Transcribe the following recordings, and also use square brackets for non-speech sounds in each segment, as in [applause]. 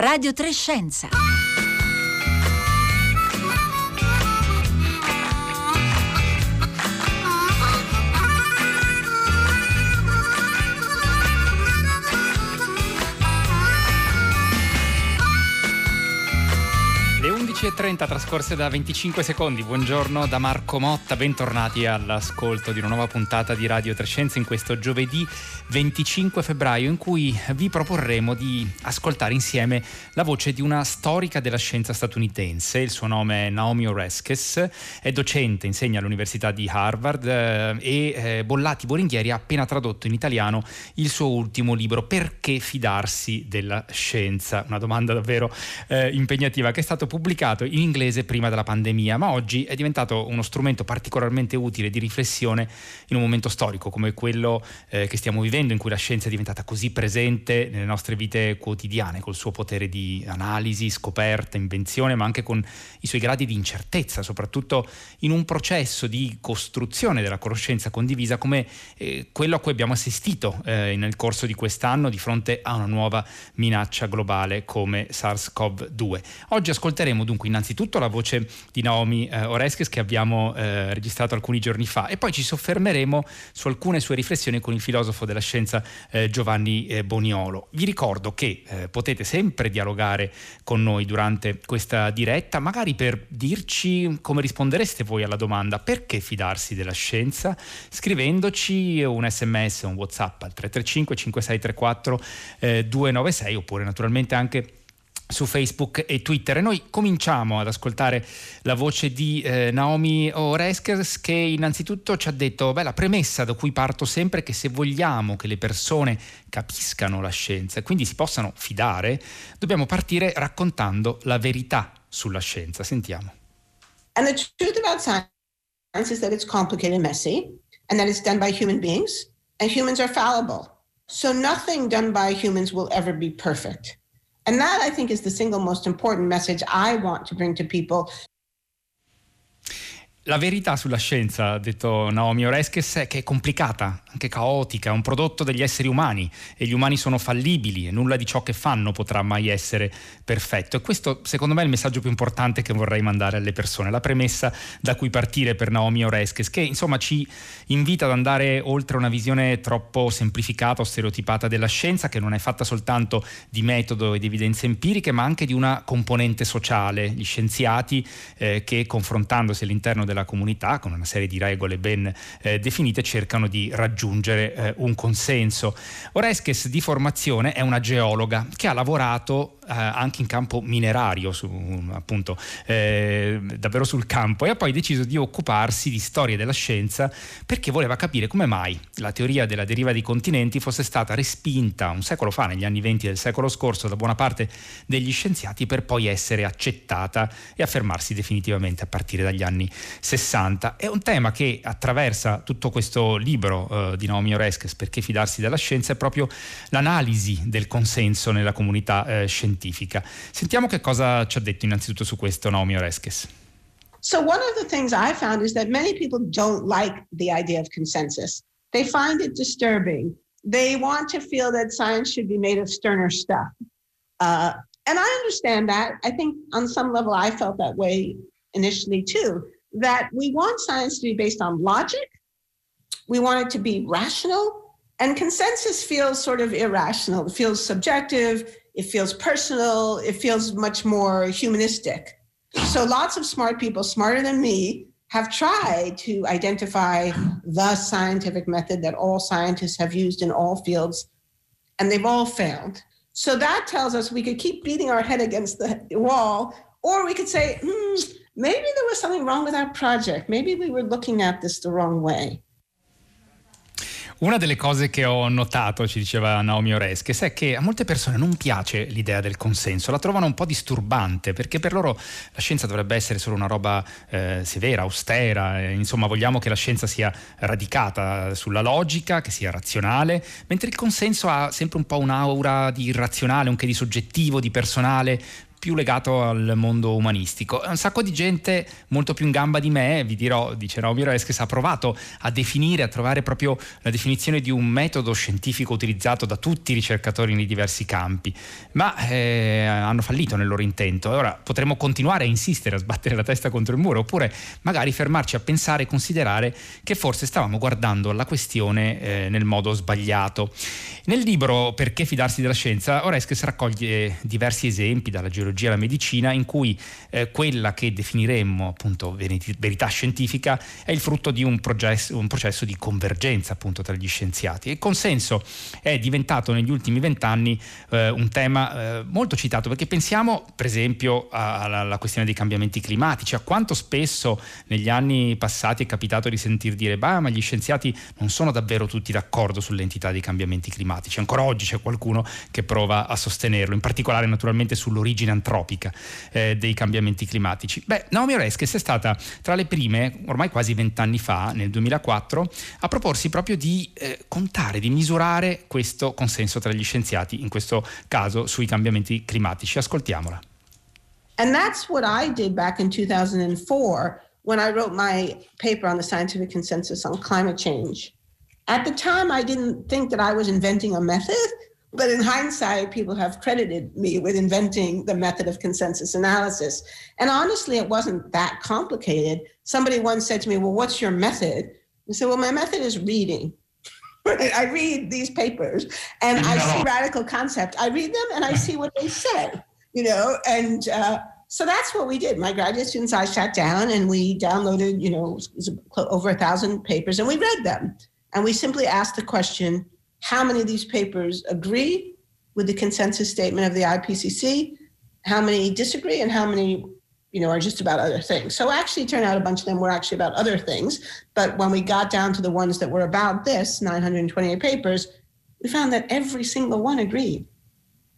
Radio Trescenza. Le 11.30 trascorse da 25 secondi. Buongiorno da Marco Motta, bentornati all'ascolto di una nuova puntata di Radio Trescenza in questo giovedì 25 febbraio in cui vi proporremo di ascoltare insieme la voce di una storica della scienza statunitense. Il suo nome è Naomi Oreskes, è docente, insegna all'Università di Harvard eh, e eh, Bollati Boringhieri ha appena tradotto in italiano il suo ultimo libro Perché fidarsi della scienza? Una domanda davvero eh, impegnativa che è stato pubblicato in inglese prima della pandemia, ma oggi è diventato uno strumento particolarmente utile di riflessione in un momento storico come quello eh, che stiamo vivendo, in cui la scienza è diventata così presente nelle nostre vite quotidiane, col suo potere di analisi, scoperta, invenzione, ma anche con i suoi gradi di incertezza, soprattutto in un processo di costruzione della conoscenza condivisa come eh, quello a cui abbiamo assistito eh, nel corso di quest'anno di fronte a una nuova minaccia globale come SARS-CoV-2. Oggi ascolteremo dunque innanzitutto la voce di Naomi eh, Oreskes che abbiamo eh, registrato alcuni giorni fa e poi ci soffermeremo su alcune sue riflessioni con il filosofo della scienza eh, Giovanni eh, Boniolo. Vi ricordo che eh, potete sempre dialogare con noi durante questa diretta, magari per dirci come rispondereste voi alla domanda perché fidarsi della scienza, scrivendoci un sms un whatsapp al 335 5634 296 oppure naturalmente anche su Facebook e Twitter. E noi cominciamo ad ascoltare la voce di eh, Naomi Oreskes che innanzitutto ci ha detto beh, la premessa da cui parto sempre è che se vogliamo che le persone capiscano la scienza e quindi si possano fidare dobbiamo partire raccontando la verità sulla scienza. Sentiamo. And the truth about science is that it's complicated and messy and that it's done by human beings and humans are fallible. So nothing done by humans will ever be perfect And that, I think, is the single most important message I want to bring to people. La verità sulla scienza, ha detto Naomi Oreskes, è che è complicata, anche caotica, è un prodotto degli esseri umani e gli umani sono fallibili e nulla di ciò che fanno potrà mai essere perfetto. E questo secondo me è il messaggio più importante che vorrei mandare alle persone, la premessa da cui partire per Naomi Oreskes, che insomma ci invita ad andare oltre una visione troppo semplificata o stereotipata della scienza, che non è fatta soltanto di metodo e di evidenze empiriche, ma anche di una componente sociale. Gli scienziati eh, che confrontandosi all'interno della comunità con una serie di regole ben eh, definite cercano di raggiungere eh, un consenso. Oreskes di formazione è una geologa che ha lavorato eh, anche in campo minerario, su, appunto eh, davvero sul campo, e ha poi deciso di occuparsi di storia della scienza perché voleva capire come mai la teoria della deriva dei continenti fosse stata respinta un secolo fa, negli anni venti del secolo scorso, da buona parte degli scienziati per poi essere accettata e affermarsi definitivamente a partire dagli anni 60. È un tema che attraversa tutto questo libro di Naomi Oreskes, perché fidarsi della scienza, è proprio l'analisi del consenso nella comunità eh, scientifica. Sentiamo che cosa ci ha detto innanzitutto su questo Naomi Oreskes. So one of the things I found is that many people don't like the idea of consensus. They find it disturbing. They want to feel that science should be made of sterner stuff. Uh, and I understand that. I think on some level I felt that way initially too, that we want science to be based on logic. We want it to be rational. And consensus feels sort of irrational. It feels subjective. It feels personal. It feels much more humanistic. So lots of smart people, smarter than me, have tried to identify the scientific method that all scientists have used in all fields, and they've all failed. So that tells us we could keep beating our head against the wall, or we could say, hmm, maybe there was something wrong with our project. Maybe we were looking at this the wrong way. Una delle cose che ho notato, ci diceva Naomi Oreskes, è che a molte persone non piace l'idea del consenso, la trovano un po' disturbante, perché per loro la scienza dovrebbe essere solo una roba eh, severa, austera, eh, insomma vogliamo che la scienza sia radicata sulla logica, che sia razionale, mentre il consenso ha sempre un po' un'aura di irrazionale, un che di soggettivo, di personale, più legato al mondo umanistico. Un sacco di gente molto più in gamba di me, vi dirò, dice Naomi Oreskes, ha provato a definire, a trovare proprio la definizione di un metodo scientifico utilizzato da tutti i ricercatori nei diversi campi, ma eh, hanno fallito nel loro intento. Ora potremmo continuare a insistere, a sbattere la testa contro il muro, oppure magari fermarci a pensare e considerare che forse stavamo guardando la questione eh, nel modo sbagliato. Nel libro Perché fidarsi della scienza, Oreskes raccoglie diversi esempi dalla geologia alla medicina in cui eh, quella che definiremmo appunto verità scientifica è il frutto di un processo, un processo di convergenza appunto tra gli scienziati. Il consenso è diventato negli ultimi vent'anni eh, un tema eh, molto citato perché pensiamo per esempio alla, alla questione dei cambiamenti climatici, a quanto spesso negli anni passati è capitato di sentir dire bah ma gli scienziati non sono davvero tutti d'accordo sull'entità dei cambiamenti climatici, ancora oggi c'è qualcuno che prova a sostenerlo, in particolare naturalmente sull'origine antropica eh, dei cambiamenti climatici. Beh, Naomi Oreskes è stata tra le prime, ormai quasi vent'anni fa, nel 2004, a proporsi proprio di eh, contare, di misurare questo consenso tra gli scienziati, in questo caso sui cambiamenti climatici. Ascoltiamola. And that's what I did back in 2004 when I wrote my paper on the scientific consensus on climate change. At the time, I didn't think that I was inventing a method, but in hindsight, people have credited me with inventing the method of consensus analysis. And honestly, it wasn't that complicated. Somebody once said to me, Well, what's your method? I said, Well, my method is reading. [laughs] I read these papers and no. I see radical concept. I read them and I see what they say, you know, and uh, so that's what we did. My graduate students, I sat down and we downloaded, you know, over a thousand papers and we read them. And we simply asked the question how many of these papers agree with the consensus statement of the IPCC, how many disagree, and how many you know, are just about other things. So actually, turned out a bunch of them were actually about other things. But when we got down to the ones that were about this, 928 papers, we found that every single one agreed.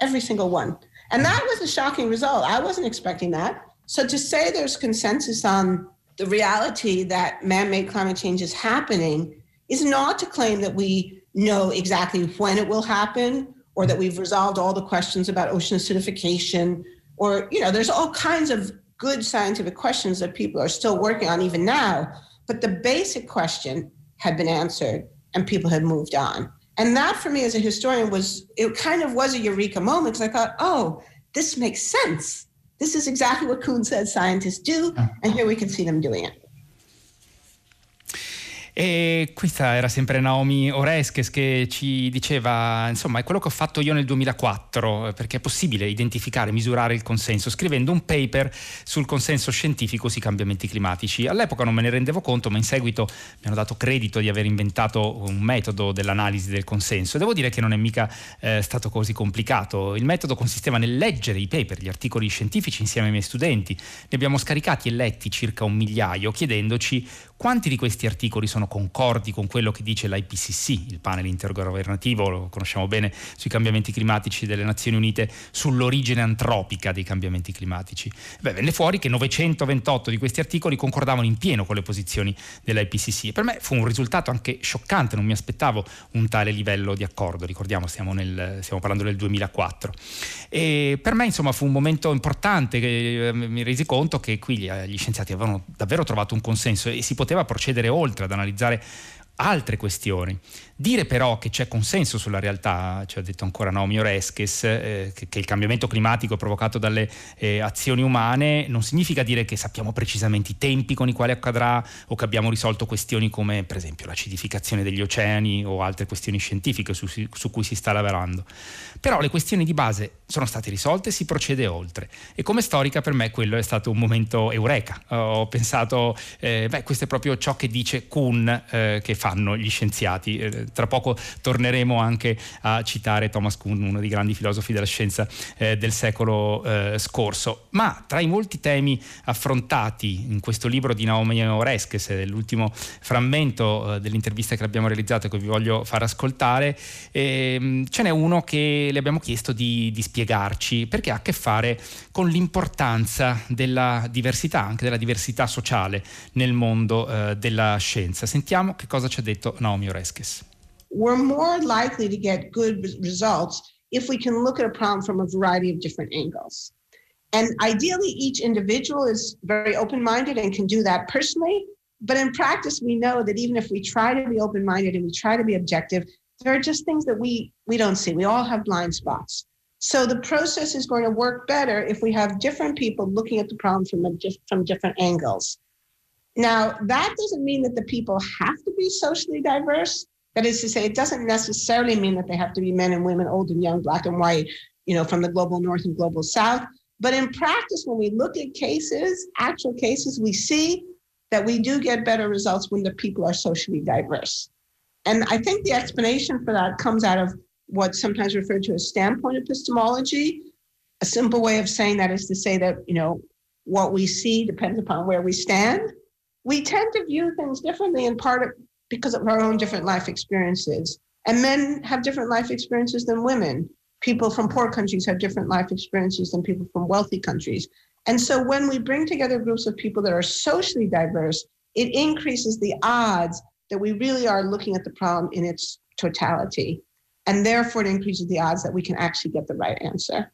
Every single one. And that was a shocking result. I wasn't expecting that. So to say there's consensus on the reality that man made climate change is happening is not to claim that we know exactly when it will happen or that we've resolved all the questions about ocean acidification or you know there's all kinds of good scientific questions that people are still working on even now but the basic question had been answered and people had moved on. And that for me as a historian was it kind of was a eureka moment because i thought oh this makes sense. This is exactly what kuhn said scientists do and here we can see them doing it E questa era sempre Naomi Oreskes che ci diceva, insomma, è quello che ho fatto io nel 2004, perché è possibile identificare, misurare il consenso, scrivendo un paper sul consenso scientifico sui cambiamenti climatici. All'epoca non me ne rendevo conto, ma in seguito mi hanno dato credito di aver inventato un metodo dell'analisi del consenso. Devo dire che non è mica eh, stato così complicato. Il metodo consisteva nel leggere i paper, gli articoli scientifici insieme ai miei studenti. Ne abbiamo scaricati e letti circa un migliaio, chiedendoci quanti di questi articoli sono concordi con quello che dice l'IPCC, il panel intergovernativo, lo conosciamo bene, sui cambiamenti climatici delle Nazioni Unite, sull'origine antropica dei cambiamenti climatici? Beh, venne fuori che 928 di questi articoli concordavano in pieno con le posizioni dell'IPCC. Per me fu un risultato anche scioccante, non mi aspettavo un tale livello di accordo, ricordiamo stiamo, nel, stiamo parlando del 2004. E per me insomma fu un momento importante che eh, mi resi conto che qui gli, gli scienziati avevano davvero trovato un consenso e si poteva poteva procedere oltre ad analizzare altre questioni. Dire però che c'è consenso sulla realtà, ci ha detto ancora Naomi Oreskes, eh, che, che, il cambiamento climatico provocato dalle eh, azioni umane, non significa dire che sappiamo precisamente i tempi con i quali accadrà o che abbiamo risolto questioni come per esempio l'acidificazione degli oceani o altre questioni scientifiche su, su cui si sta lavorando. Però le questioni di base sono state risolte e si procede oltre. E come storica per me quello è stato un momento eureka. Ho pensato, eh, beh, questo è proprio ciò che dice Kuhn eh, che fanno gli scienziati eh, tra poco torneremo anche a citare Thomas Kuhn, uno dei grandi filosofi della scienza eh, del secolo eh, scorso. Ma tra i molti temi affrontati in questo libro di Naomi Oreskes, l'ultimo frammento eh, dell'intervista che abbiamo realizzato e che vi voglio far ascoltare, ehm, ce n'è uno che le abbiamo chiesto di, di spiegarci perché ha a che fare con l'importanza della diversità, anche della diversità sociale nel mondo eh, della scienza. Sentiamo che cosa ci ha detto Naomi Oreskes. We're more likely to get good results if we can look at a problem from a variety of different angles. And ideally, each individual is very open minded and can do that personally. But in practice, we know that even if we try to be open minded and we try to be objective, there are just things that we, we don't see. We all have blind spots. So the process is going to work better if we have different people looking at the problem from, a, from different angles. Now, that doesn't mean that the people have to be socially diverse. That is to say, it doesn't necessarily mean that they have to be men and women, old and young, black and white, you know, from the global north and global south. But in practice, when we look at cases, actual cases, we see that we do get better results when the people are socially diverse. And I think the explanation for that comes out of what's sometimes referred to as standpoint epistemology. A simple way of saying that is to say that, you know, what we see depends upon where we stand. We tend to view things differently in part of, because of our own different life experiences. And men have different life experiences than women people from poor countries have different life experiences than people from wealthy countries. And so when we bring together groups of people that are socially diverse, it increases the odds that we really are looking at the problem in its totality. And therefore, it increases the odds that we can actually get the right answer.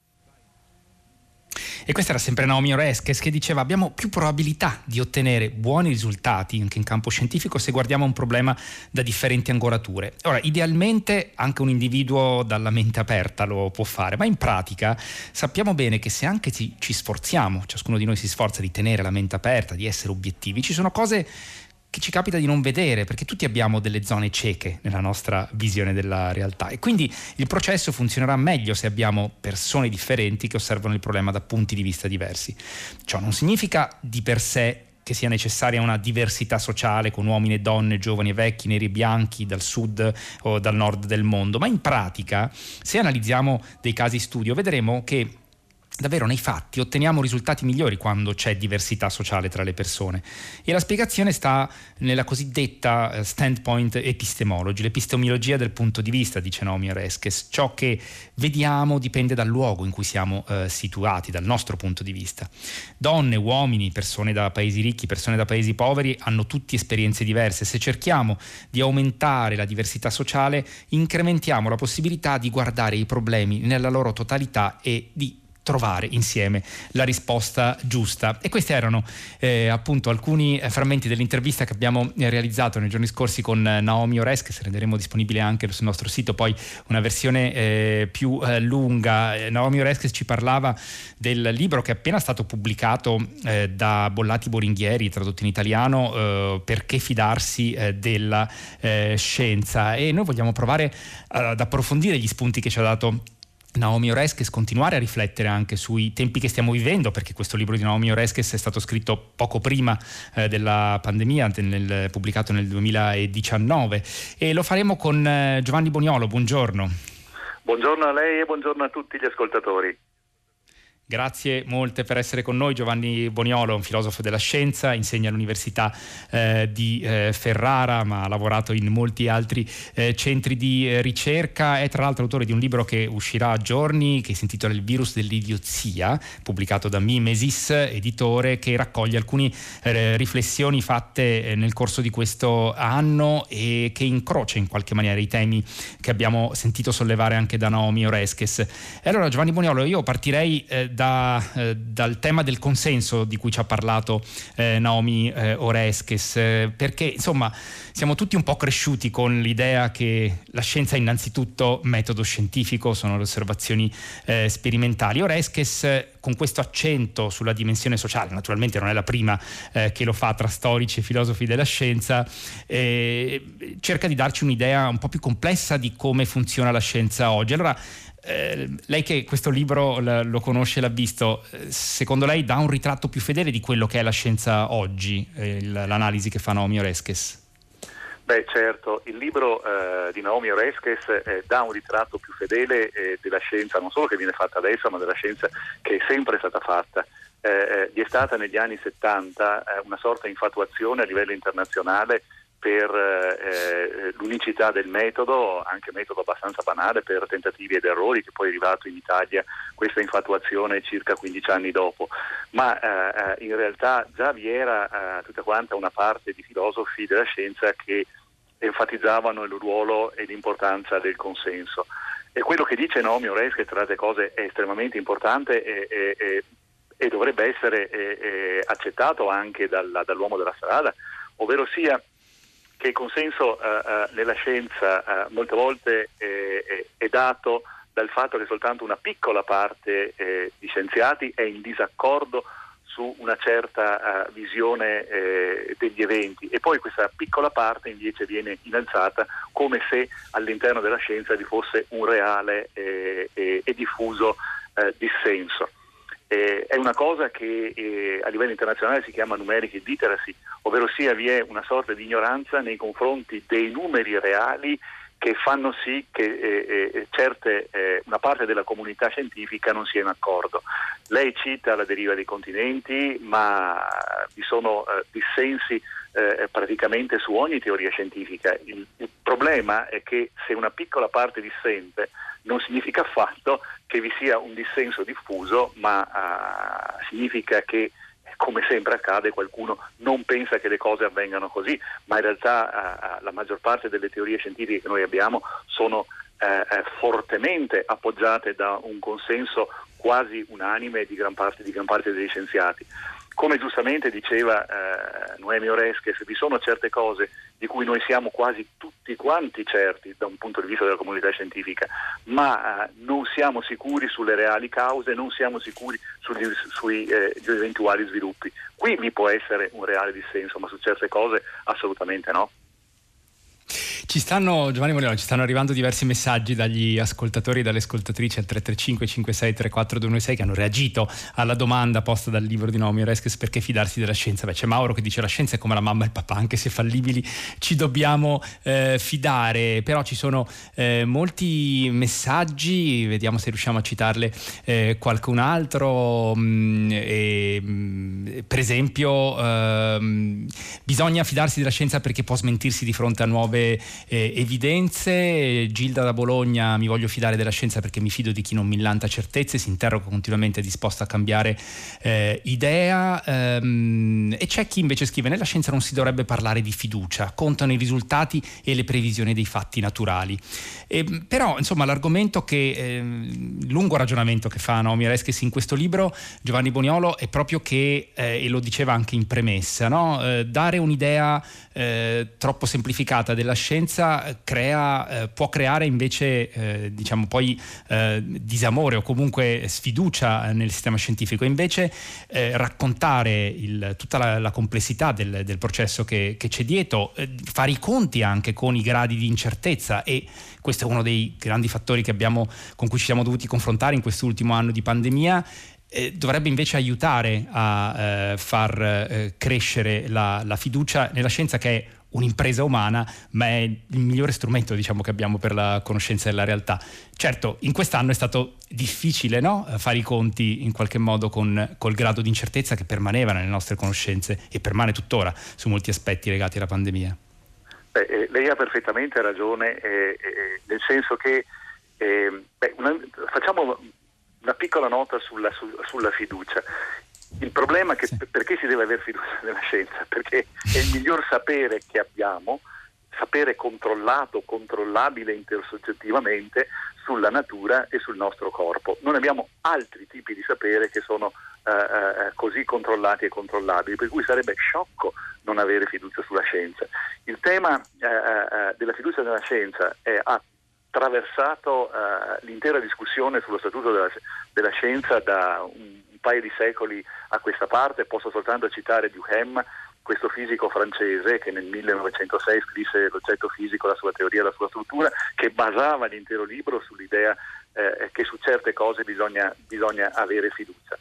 E questa era sempre Naomi Oreskes che diceva abbiamo più probabilità di ottenere buoni risultati anche in campo scientifico se guardiamo un problema da differenti angolature. Ora, idealmente anche un individuo dalla mente aperta lo può fare, ma in pratica sappiamo bene che se anche ci, ci sforziamo, ciascuno di noi si sforza di tenere la mente aperta, di essere obiettivi, ci sono cose che ci capita di non vedere, perché tutti abbiamo delle zone cieche nella nostra visione della realtà e quindi il processo funzionerà meglio se abbiamo persone differenti che osservano il problema da punti di vista diversi. Ciò non significa di per sé che sia necessaria una diversità sociale con uomini e donne, giovani e vecchi, neri e bianchi, dal sud o dal nord del mondo, ma in pratica, se analizziamo dei casi studio, vedremo che davvero nei fatti otteniamo risultati migliori quando c'è diversità sociale tra le persone. E la spiegazione sta nella cosiddetta eh, standpoint epistemology, l'epistemologia del punto di vista, dice Naomi Oreskes. Ciò che vediamo dipende dal luogo in cui siamo eh, situati, dal nostro punto di vista. Donne, uomini, persone da paesi ricchi, persone da paesi poveri hanno tutti esperienze diverse. Se cerchiamo di aumentare la diversità sociale, incrementiamo la possibilità di guardare i problemi nella loro totalità e di trovare insieme la risposta giusta. E questi erano eh, appunto alcuni eh, frammenti dell'intervista che abbiamo eh, realizzato nei giorni scorsi con eh, Naomi Ores, che renderemo disponibile anche sul nostro sito, poi una versione eh, più eh, lunga. Naomi Ores ci parlava del libro che è appena stato pubblicato da Bollati Boringhieri, tradotto in italiano, Perché fidarsi della scienza. E noi vogliamo provare ad approfondire gli spunti che ci ha dato Naomi Oreskes continuare a riflettere anche sui tempi che stiamo vivendo, perché questo libro di Naomi Oreskes è stato scritto poco prima eh, della pandemia, nel, pubblicato nel 2019 e lo faremo con eh, Giovanni Boniolo, buongiorno. Buongiorno a lei e buongiorno a tutti gli ascoltatori. Grazie molte per essere con noi. Giovanni Boniolo, un filosofo della scienza, insegna all'Università eh, di eh, Ferrara, ma ha lavorato in molti altri eh, centri di eh, ricerca. È tra l'altro autore di un libro che uscirà a giorni, che si intitola Il virus dell'idiozia, pubblicato da Mimesis, editore, che raccoglie alcune eh, riflessioni fatte eh, nel corso di questo anno e che incrocia in qualche maniera i temi che abbiamo sentito sollevare anche da Naomi Oreskes. E allora Giovanni Boniolo, io partirei da, eh, dal tema del consenso di cui ci ha parlato eh, Naomi eh, Oreskes, perché insomma siamo tutti un po' cresciuti con l'idea che la scienza è innanzitutto metodo scientifico, sono le osservazioni sperimentali. Oreskes con questo accento sulla dimensione sociale, naturalmente non è la prima eh, che lo fa tra storici e filosofi della scienza, cerca di darci un'idea un po' più complessa di come funziona la scienza oggi. Allora, eh, lei che questo libro lo conosce, l'ha visto, eh, secondo lei dà un ritratto più fedele di quello che è la scienza oggi, eh, l'analisi che fa Naomi Oreskes? Beh certo, il libro eh, di Naomi Oreskes eh, dà un ritratto più fedele eh, della scienza, non solo che viene fatta adesso, ma della scienza che è sempre stata fatta. vi è stata negli anni 70 una sorta di infatuazione a livello internazionale per eh, l'unicità del metodo, anche metodo abbastanza banale per tentativi ed errori che poi è arrivato in Italia questa infatuazione circa 15 anni dopo, ma eh, eh, in realtà già vi era eh, tutta quanta una parte di filosofi della scienza che enfatizzavano il ruolo e l'importanza del consenso. E quello che dice Naomi Ores, che tra le altre cose è estremamente importante, è, è, è e dovrebbe essere eh, eh, accettato anche dalla, dall'uomo della strada, ovvero sia che il consenso eh, eh nella scienza eh, molte volte eh, è dato dal fatto che soltanto una piccola parte di scienziati è in disaccordo su una certa uh, visione eh, degli eventi e poi questa piccola parte invece viene innalzata come se all'interno della scienza vi fosse un reale eh, e diffuso dissenso. Eh, è una cosa che eh, a livello internazionale si chiama numeric literacy, ovvero sia vi è una sorta di ignoranza nei confronti dei numeri reali che fanno sì che eh, eh certe, eh, una parte della comunità scientifica non sia in accordo. Lei cita la deriva dei continenti, ma vi sono eh, dissensi praticamente su ogni teoria scientifica. Il, il problema è che se una piccola parte dissente, non significa affatto che vi sia un dissenso diffuso, ma uh, significa che come sempre accade, qualcuno non pensa che le cose avvengano così, ma in realtà uh, la maggior parte delle teorie scientifiche che noi abbiamo sono uh, fortemente appoggiate da un consenso quasi unanime di gran parte, di gran parte degli scienziati. Come giustamente diceva eh, Noemi Oresches, vi sono certe cose di cui noi siamo quasi tutti quanti certi da un punto di vista della comunità scientifica, ma eh, non siamo sicuri sulle reali cause, non siamo sicuri sugli, sui eh, eventuali sviluppi. Qui vi può essere un reale dissenso, ma su certe cose assolutamente no. Ci stanno, Giovanni Moliano, ci stanno arrivando diversi messaggi dagli ascoltatori e dalle ascoltatrici al 335 56 34 216 che hanno reagito alla domanda posta dal libro di Naomi Oreskes perché fidarsi della scienza. Beh, c'è Mauro che dice la scienza è come la mamma e il papà, anche se fallibili ci dobbiamo eh, fidare, però ci sono eh, molti messaggi, vediamo se riusciamo a citarle eh, qualcun altro, mh, mm, e, mh, mm, per esempio ehm, bisogna fidarsi della scienza perché può smentirsi di fronte a nuove eh, evidenze. Gilda da Bologna, mi voglio fidare della scienza perché mi fido di chi non millanta certezze, si interroga continuamente, è disposto a cambiare eh, idea. Ehm, e c'è chi invece scrive: Nella scienza non si dovrebbe parlare di fiducia, contano i risultati e le previsioni dei fatti naturali. E, però, insomma, l'argomento che eh, lungo ragionamento che fa Naomi Reskes in questo libro, Giovanni Boniolo, è proprio che, eh, e lo diceva anche in premessa, no? Eh, dare un'idea eh, troppo semplificata della scienza crea, eh, può creare invece eh, diciamo poi eh, disamore o comunque sfiducia nel sistema scientifico. Invece eh, raccontare il, tutta la, la complessità del, del, processo che, che c'è dietro, eh, fare i conti anche con i gradi di incertezza e questo è uno dei grandi fattori abbiamo, con cui ci siamo dovuti confrontare in quest'ultimo anno di pandemia. Eh, dovrebbe invece aiutare a eh, far eh, crescere la, la, fiducia nella scienza che è un'impresa umana, ma è il migliore strumento diciamo, che abbiamo per la conoscenza della realtà. Certo, in quest'anno è stato difficile no? fare i conti in qualche modo con col grado di incertezza che permaneva nelle nostre conoscenze e permane tuttora su molti aspetti legati alla pandemia. Beh, eh, lei ha perfettamente ragione, eh, eh, nel senso che eh, beh, una, facciamo una piccola nota sulla, su, sulla fiducia. Il problema è che sì. perché si deve avere fiducia nella scienza? Perché è il miglior sapere che abbiamo, sapere controllato, controllabile intersoggettivamente sulla natura e sul nostro corpo. Non abbiamo altri tipi di sapere che sono eh, eh, così controllati e controllabili, per cui sarebbe sciocco non avere fiducia sulla scienza. Il tema eh, eh della fiducia nella scienza è, ha attraversato eh, l'intera discussione sullo statuto della, della scienza da un paio di secoli a questa parte, posso soltanto citare Duhem, questo fisico francese che nel 1906 scrisse l'oggetto fisico, la sua teoria, la sua struttura, che basava l'intero libro sull'idea eh, che su certe cose bisogna, bisogna avere fiducia.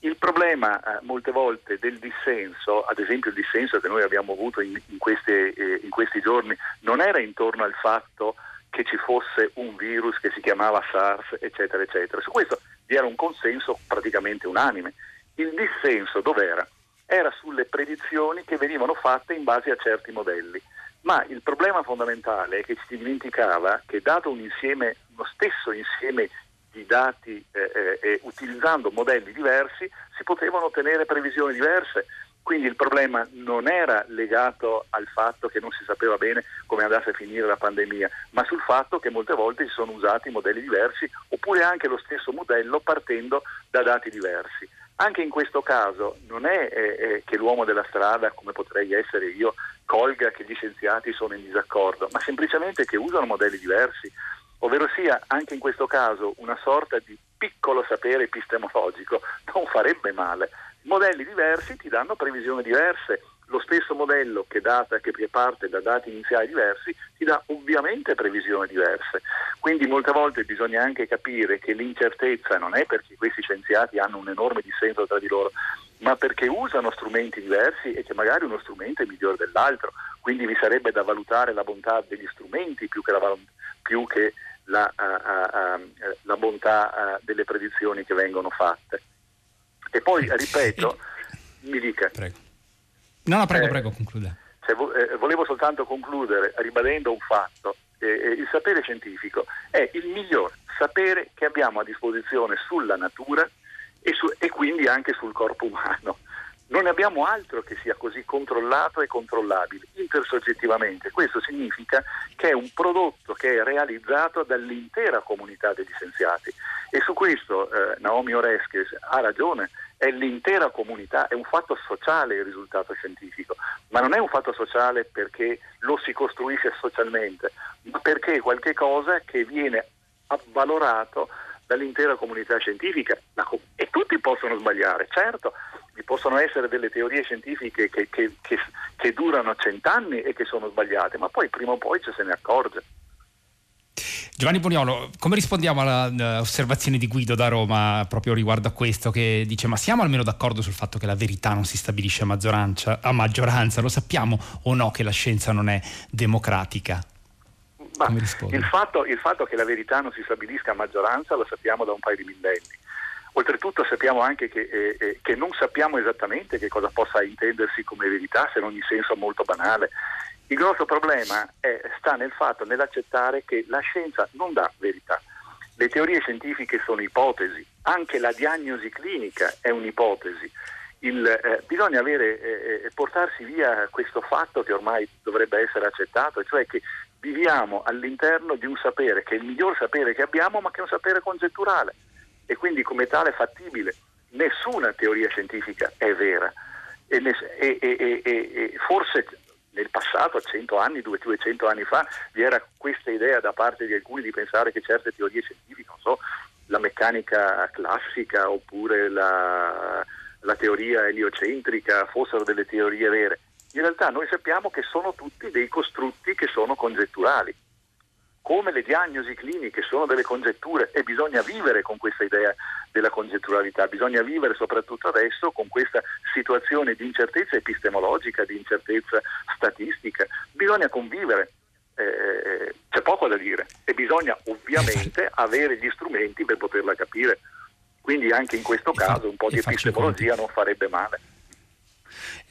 Il problema eh, molte volte del dissenso, ad esempio il dissenso che noi abbiamo avuto in, in, queste, eh, in questi giorni, non era intorno al fatto che ci fosse un virus che si chiamava SARS, eccetera, eccetera. Su questo vi era un consenso praticamente unanime. Il dissenso dov'era? Era sulle predizioni che venivano fatte in base a certi modelli. Ma il problema fondamentale è che si dimenticava che dato un insieme, lo stesso insieme di dati eh, eh, utilizzando modelli diversi, si potevano ottenere previsioni diverse. Quindi il problema non era legato al fatto che non si sapeva bene come andasse a finire la pandemia, ma sul fatto che molte volte si sono usati modelli diversi oppure anche lo stesso modello partendo da dati diversi. Anche in questo caso non è eh, che l'uomo della strada, come potrei essere io, colga che gli scienziati sono in disaccordo, ma semplicemente che usano modelli diversi, ovvero sia anche in questo caso una sorta di piccolo sapere epistemologico non farebbe male. Modelli diversi ti danno previsioni diverse lo stesso modello che, data, che parte da dati iniziali diversi ti dà ovviamente previsioni diverse. Quindi molte volte bisogna anche capire che l'incertezza non è perché questi scienziati hanno un enorme dissenso tra di loro, ma perché usano strumenti diversi e che magari uno strumento è migliore dell'altro. Quindi vi sarebbe da valutare la bontà degli strumenti più che la, più che la, uh, uh, uh, la bontà delle predizioni che vengono fatte. E poi, [laughs] ripeto, mi dica. Prego. No, no, prego, eh, prego, concluda. Cioè, eh, volevo soltanto concludere ribadendo un fatto. Eh, il sapere scientifico è il miglior sapere che abbiamo a disposizione sulla natura e, su, e quindi anche sul corpo umano. Non abbiamo altro che sia così controllato e controllabile intersoggettivamente. Questo significa che è un prodotto che è realizzato dall'intera comunità degli scienziati. E su questo eh, Naomi Oreskes ha ragione, è l'intera comunità, è un fatto sociale il risultato scientifico, ma non è un fatto sociale perché lo si costruisce socialmente, ma perché è qualcosa che viene avvalorato dall'intera comunità scientifica e tutti possono sbagliare, certo, vi possono essere delle teorie scientifiche che, che, che, che durano cent'anni e che sono sbagliate, ma poi prima o poi ci se ne accorge. Giovanni Boniolo, come rispondiamo all'osservazione di Guido da Roma proprio riguardo a questo che dice ma siamo almeno d'accordo sul fatto che la verità non si stabilisce a maggioranza, a maggioranza lo sappiamo o no che la scienza non è democratica? Il fatto, il fatto che la verità non si stabilisca a maggioranza lo sappiamo da un paio di millenni. Oltretutto sappiamo anche che, eh, eh, che, non sappiamo esattamente che cosa possa intendersi come verità se non in senso molto banale. Il grosso problema è, sta nel fatto, nell'accettare che la scienza non dà verità. Le teorie scientifiche sono ipotesi, anche la diagnosi clinica è un'ipotesi. Il, eh, bisogna avere, eh, eh portarsi via questo fatto che ormai dovrebbe essere accettato, cioè che viviamo all'interno di un sapere che è il miglior sapere che abbiamo, ma che è un sapere congetturale e quindi come tale fattibile. Nessuna teoria scientifica è vera e, e, e, e forse nel passato, 100 anni, 200 anni fa, vi era questa idea da parte di alcuni di pensare che certe teorie scientifiche, non so, la meccanica classica oppure la, la teoria eliocentrica fossero delle teorie vere. In realtà noi sappiamo che sono tutti dei costrutti che sono congetturali come le diagnosi cliniche sono delle congetture e bisogna vivere con questa idea della congetturalità, bisogna vivere soprattutto adesso con questa situazione di incertezza epistemologica, di incertezza statistica, bisogna convivere. Eh, c'è poco da dire e bisogna ovviamente avere gli strumenti per poterla capire. Quindi anche in questo caso un po' di epistemologia non farebbe male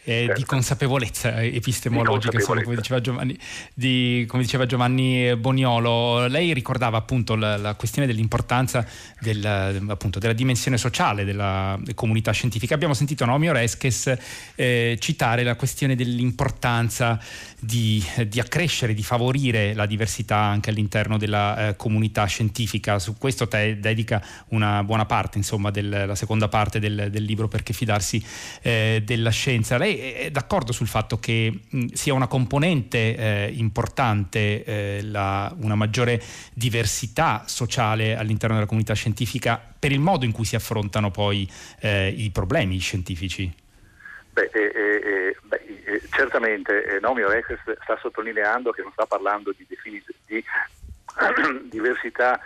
eh, certo. di consapevolezza epistemologica, di consapevolezza. Come, diceva Giovanni, di, come, diceva Giovanni, Boniolo. Lei ricordava appunto la, la questione dell'importanza del, appunto, della dimensione sociale della comunità scientifica. Abbiamo sentito Naomi Oreskes eh, citare la questione dell'importanza di, di, accrescere, di favorire la diversità anche all'interno della eh, comunità scientifica. Su questo te dedica una buona parte, insomma, del, la seconda parte del, del libro Perché fidarsi eh, della scienza. Lei è d'accordo sul fatto che mh, sia una componente eh, importante eh, la, una maggiore diversità sociale all'interno della comunità scientifica per il modo in cui si affrontano poi eh, i problemi scientifici? Beh, eh, eh, beh, eh, certamente eh, Naomi Orex sta sottolineando che non sta parlando di, di, di [clears throat] diversità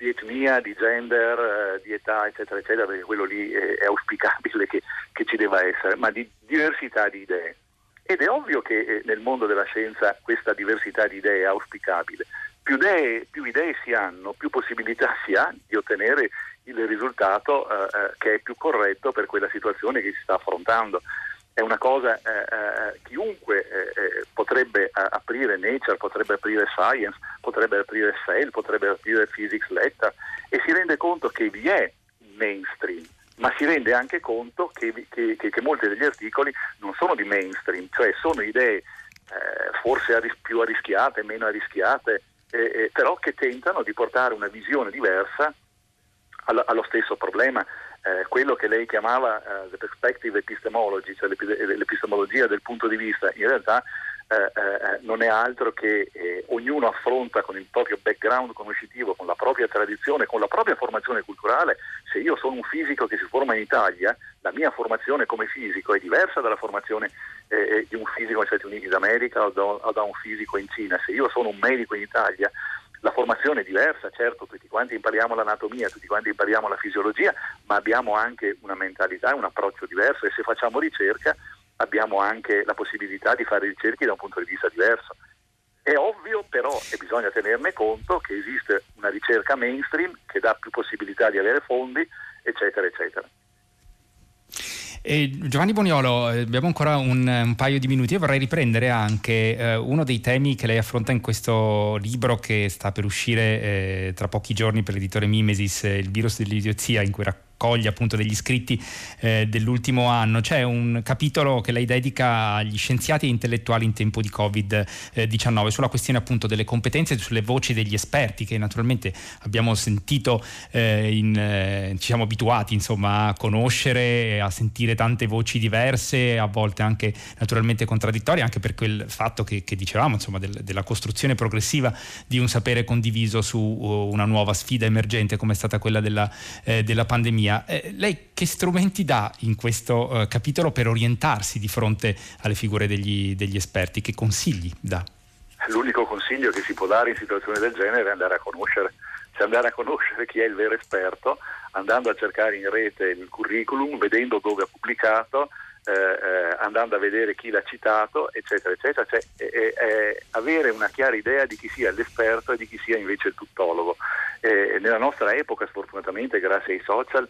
di etnia, di gender, eh, di età, eccetera, eccetera, perché quello lì è, auspicabile che, che, ci debba essere, ma di diversità di idee. Ed è ovvio che eh, nel mondo della scienza questa diversità di idee è auspicabile. Più idee, più idee si hanno, più possibilità [laughs] si ha di ottenere il risultato eh, eh che è più corretto per quella situazione che si sta affrontando è una cosa eh, eh, chiunque eh, eh potrebbe eh, aprire Nature, potrebbe aprire Science, potrebbe aprire Cell, potrebbe aprire Physics Letter e si rende conto che vi è mainstream, ma si rende anche conto che, che, che, che molti degli articoli non sono di mainstream, cioè sono idee eh, forse arris- più arrischiate, meno arrischiate, però che tentano di portare una visione diversa allo stesso problema eh, quello che lei chiamava uh, the perspective epistemology, cioè l'epistemologia del punto di vista, in realtà eh, eh, non è altro che eh, ognuno affronta con il proprio background conoscitivo, con la propria tradizione, con la propria formazione culturale. Se io sono un fisico che si forma in Italia, la mia formazione come fisico è diversa dalla formazione eh, di un fisico negli Stati Uniti d'America o da, o da un fisico in Cina. Se io sono un medico in Italia, la formazione è diversa, certo, tutti quanti impariamo l'anatomia, tutti quanti impariamo la fisiologia, ma abbiamo anche una mentalità, un approccio diverso e se facciamo ricerca abbiamo anche la possibilità di fare ricerche da un punto di vista diverso. È ovvio però, e bisogna tenerne conto, che esiste una ricerca mainstream che dà più possibilità di avere fondi, eccetera, eccetera. E Giovanni Boniolo, eh, abbiamo ancora un, un, paio di minuti. Io vorrei riprendere anche eh, uno dei temi che lei affronta in questo libro che sta per uscire eh, tra pochi giorni per l'editore Mimesis, eh, Il virus dell'idiozia, in cui racconta raccoglie appunto degli scritti eh, dell'ultimo anno. C'è un capitolo che lei dedica agli scienziati e intellettuali in tempo di Covid-19 sulla questione appunto delle competenze e sulle voci degli esperti che naturalmente abbiamo sentito, eh, in, eh, ci siamo abituati insomma a conoscere, a sentire tante voci diverse, a volte anche naturalmente contraddittorie, anche per quel fatto che, che dicevamo insomma del, della costruzione progressiva di un sapere condiviso su uh, una nuova sfida emergente come è stata quella della, eh, della pandemia pandemia, eh, lei che strumenti dà in questo eh, capitolo per orientarsi di fronte alle figure degli, degli esperti? Che consigli dà? L'unico consiglio che si può dare in situazioni del genere è andare a conoscere, cioè andare a conoscere chi è il vero esperto, andando a cercare in rete il curriculum, vedendo dove ha pubblicato, eh, eh, andando a vedere chi l'ha citato, eccetera, eccetera, cioè eh, eh, avere una chiara idea di chi sia l'esperto e di chi sia invece il tuttologo. Nella nostra epoca, sfortunatamente, grazie ai social,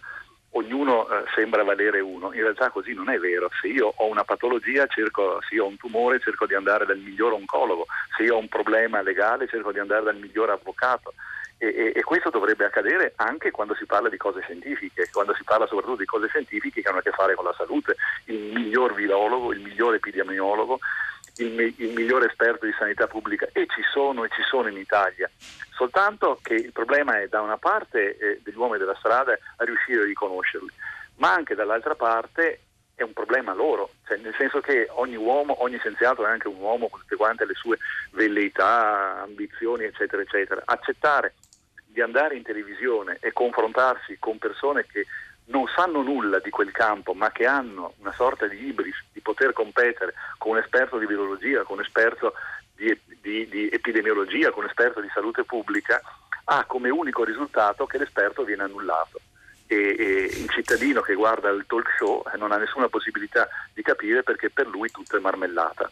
ognuno eh, sembra valere uno, in realtà così non è vero, se io ho una patologia, cerco, se io ho un tumore cerco di andare dal miglior oncologo, se io ho un problema legale cerco di andare dal miglior avvocato, e, e, e, questo dovrebbe accadere anche quando si parla di cose scientifiche, quando si parla soprattutto di cose scientifiche che hanno a che fare con la salute. Epidemiologo, il, il miglior esperto di sanità pubblica e ci sono e ci sono in Italia. Soltanto che il problema è da una parte eh, degli uomini della strada a riuscire a riconoscerli, ma anche dall'altra parte è un problema loro, cioè, nel senso che ogni uomo, ogni scienziato è anche un uomo con tutte quante le sue velleità, ambizioni, eccetera, eccetera. Accettare di andare in televisione e confrontarsi con persone che non sanno nulla di quel campo, ma che hanno una sorta di ibris poter competere con un esperto di virologia, con un esperto di, di, di epidemiologia, con un esperto di salute pubblica, ha come unico risultato che l'esperto viene annullato. E, e, il cittadino che guarda il talk show non ha nessuna possibilità di capire perché per lui tutto è marmellata.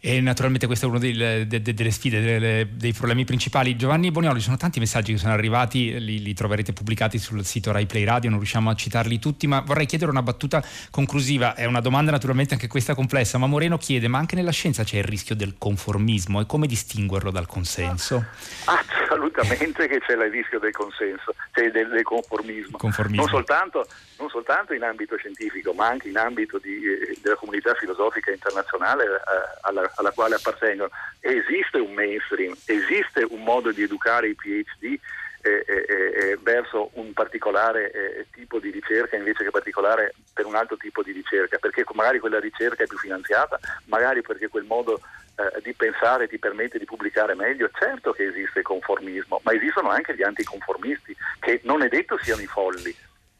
E naturalmente questa è una delle, delle sfide, delle, dei problemi principali. Giovanni Boniolo, ci sono tanti messaggi che sono arrivati, li, li, troverete pubblicati sul sito Rai Play Radio, non riusciamo a citarli tutti, ma vorrei chiedere una battuta conclusiva. È una domanda naturalmente anche questa complessa, ma Moreno chiede, ma anche nella scienza c'è il rischio del conformismo e come distinguerlo dal consenso? Assolutamente che c'è il rischio del consenso, cioè del, del conformismo. conformismo. Non, soltanto, non, soltanto, in ambito scientifico, ma anche in ambito di, eh, della comunità filosofica internazionale eh, alla, alla quale appartengono. Esiste un mainstream, esiste un modo di educare i PhD eh, eh, eh, verso un particolare eh, tipo di ricerca invece che particolare per un altro tipo di ricerca, perché magari quella ricerca è più finanziata, magari perché quel modo eh, di pensare ti permette di pubblicare meglio. Certo che esiste il conformismo, ma esistono anche gli anticonformisti, che non è detto siano i folli,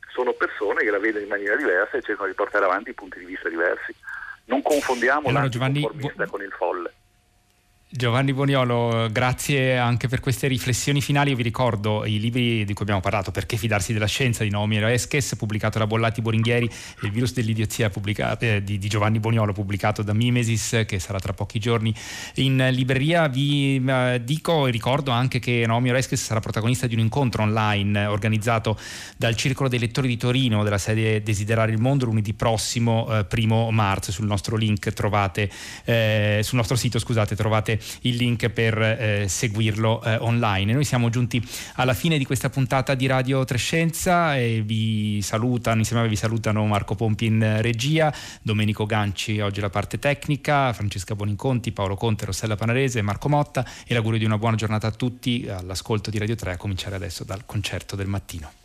sono persone che la vedono in maniera diversa e cercano di portare avanti punti di vista diversi. Non confondiamo allora, Giovanni... con il folle. Giovanni Boniolo, grazie anche per queste riflessioni finali. Io vi ricordo i libri di cui abbiamo parlato, Perché fidarsi della scienza di Naomi Esches, pubblicato da Bollati Boringhieri, e Il virus dell'idiozia eh, di, di, Giovanni Boniolo, pubblicato da Mimesis, che sarà tra pochi giorni in libreria. Vi eh, dico e ricordo anche che Naomi Esches sarà protagonista di un incontro online organizzato dal Circolo dei Lettori di Torino della sede Desiderare il Mondo lunedì prossimo, eh, primo marzo. Sul nostro link trovate, eh, sul nostro sito scusate, trovate il link per eh, seguirlo eh, online. Noi siamo giunti alla fine di questa puntata di Radio Trescenza e vi salutano, insieme a me vi salutano Marco Pompi in regia, Domenico Ganci oggi la parte tecnica, Francesca Boninconti, Paolo Conte, Rossella Panarese, Marco Motta e l'augurio di una buona giornata a tutti all'ascolto di Radio 3 a cominciare adesso dal concerto del mattino.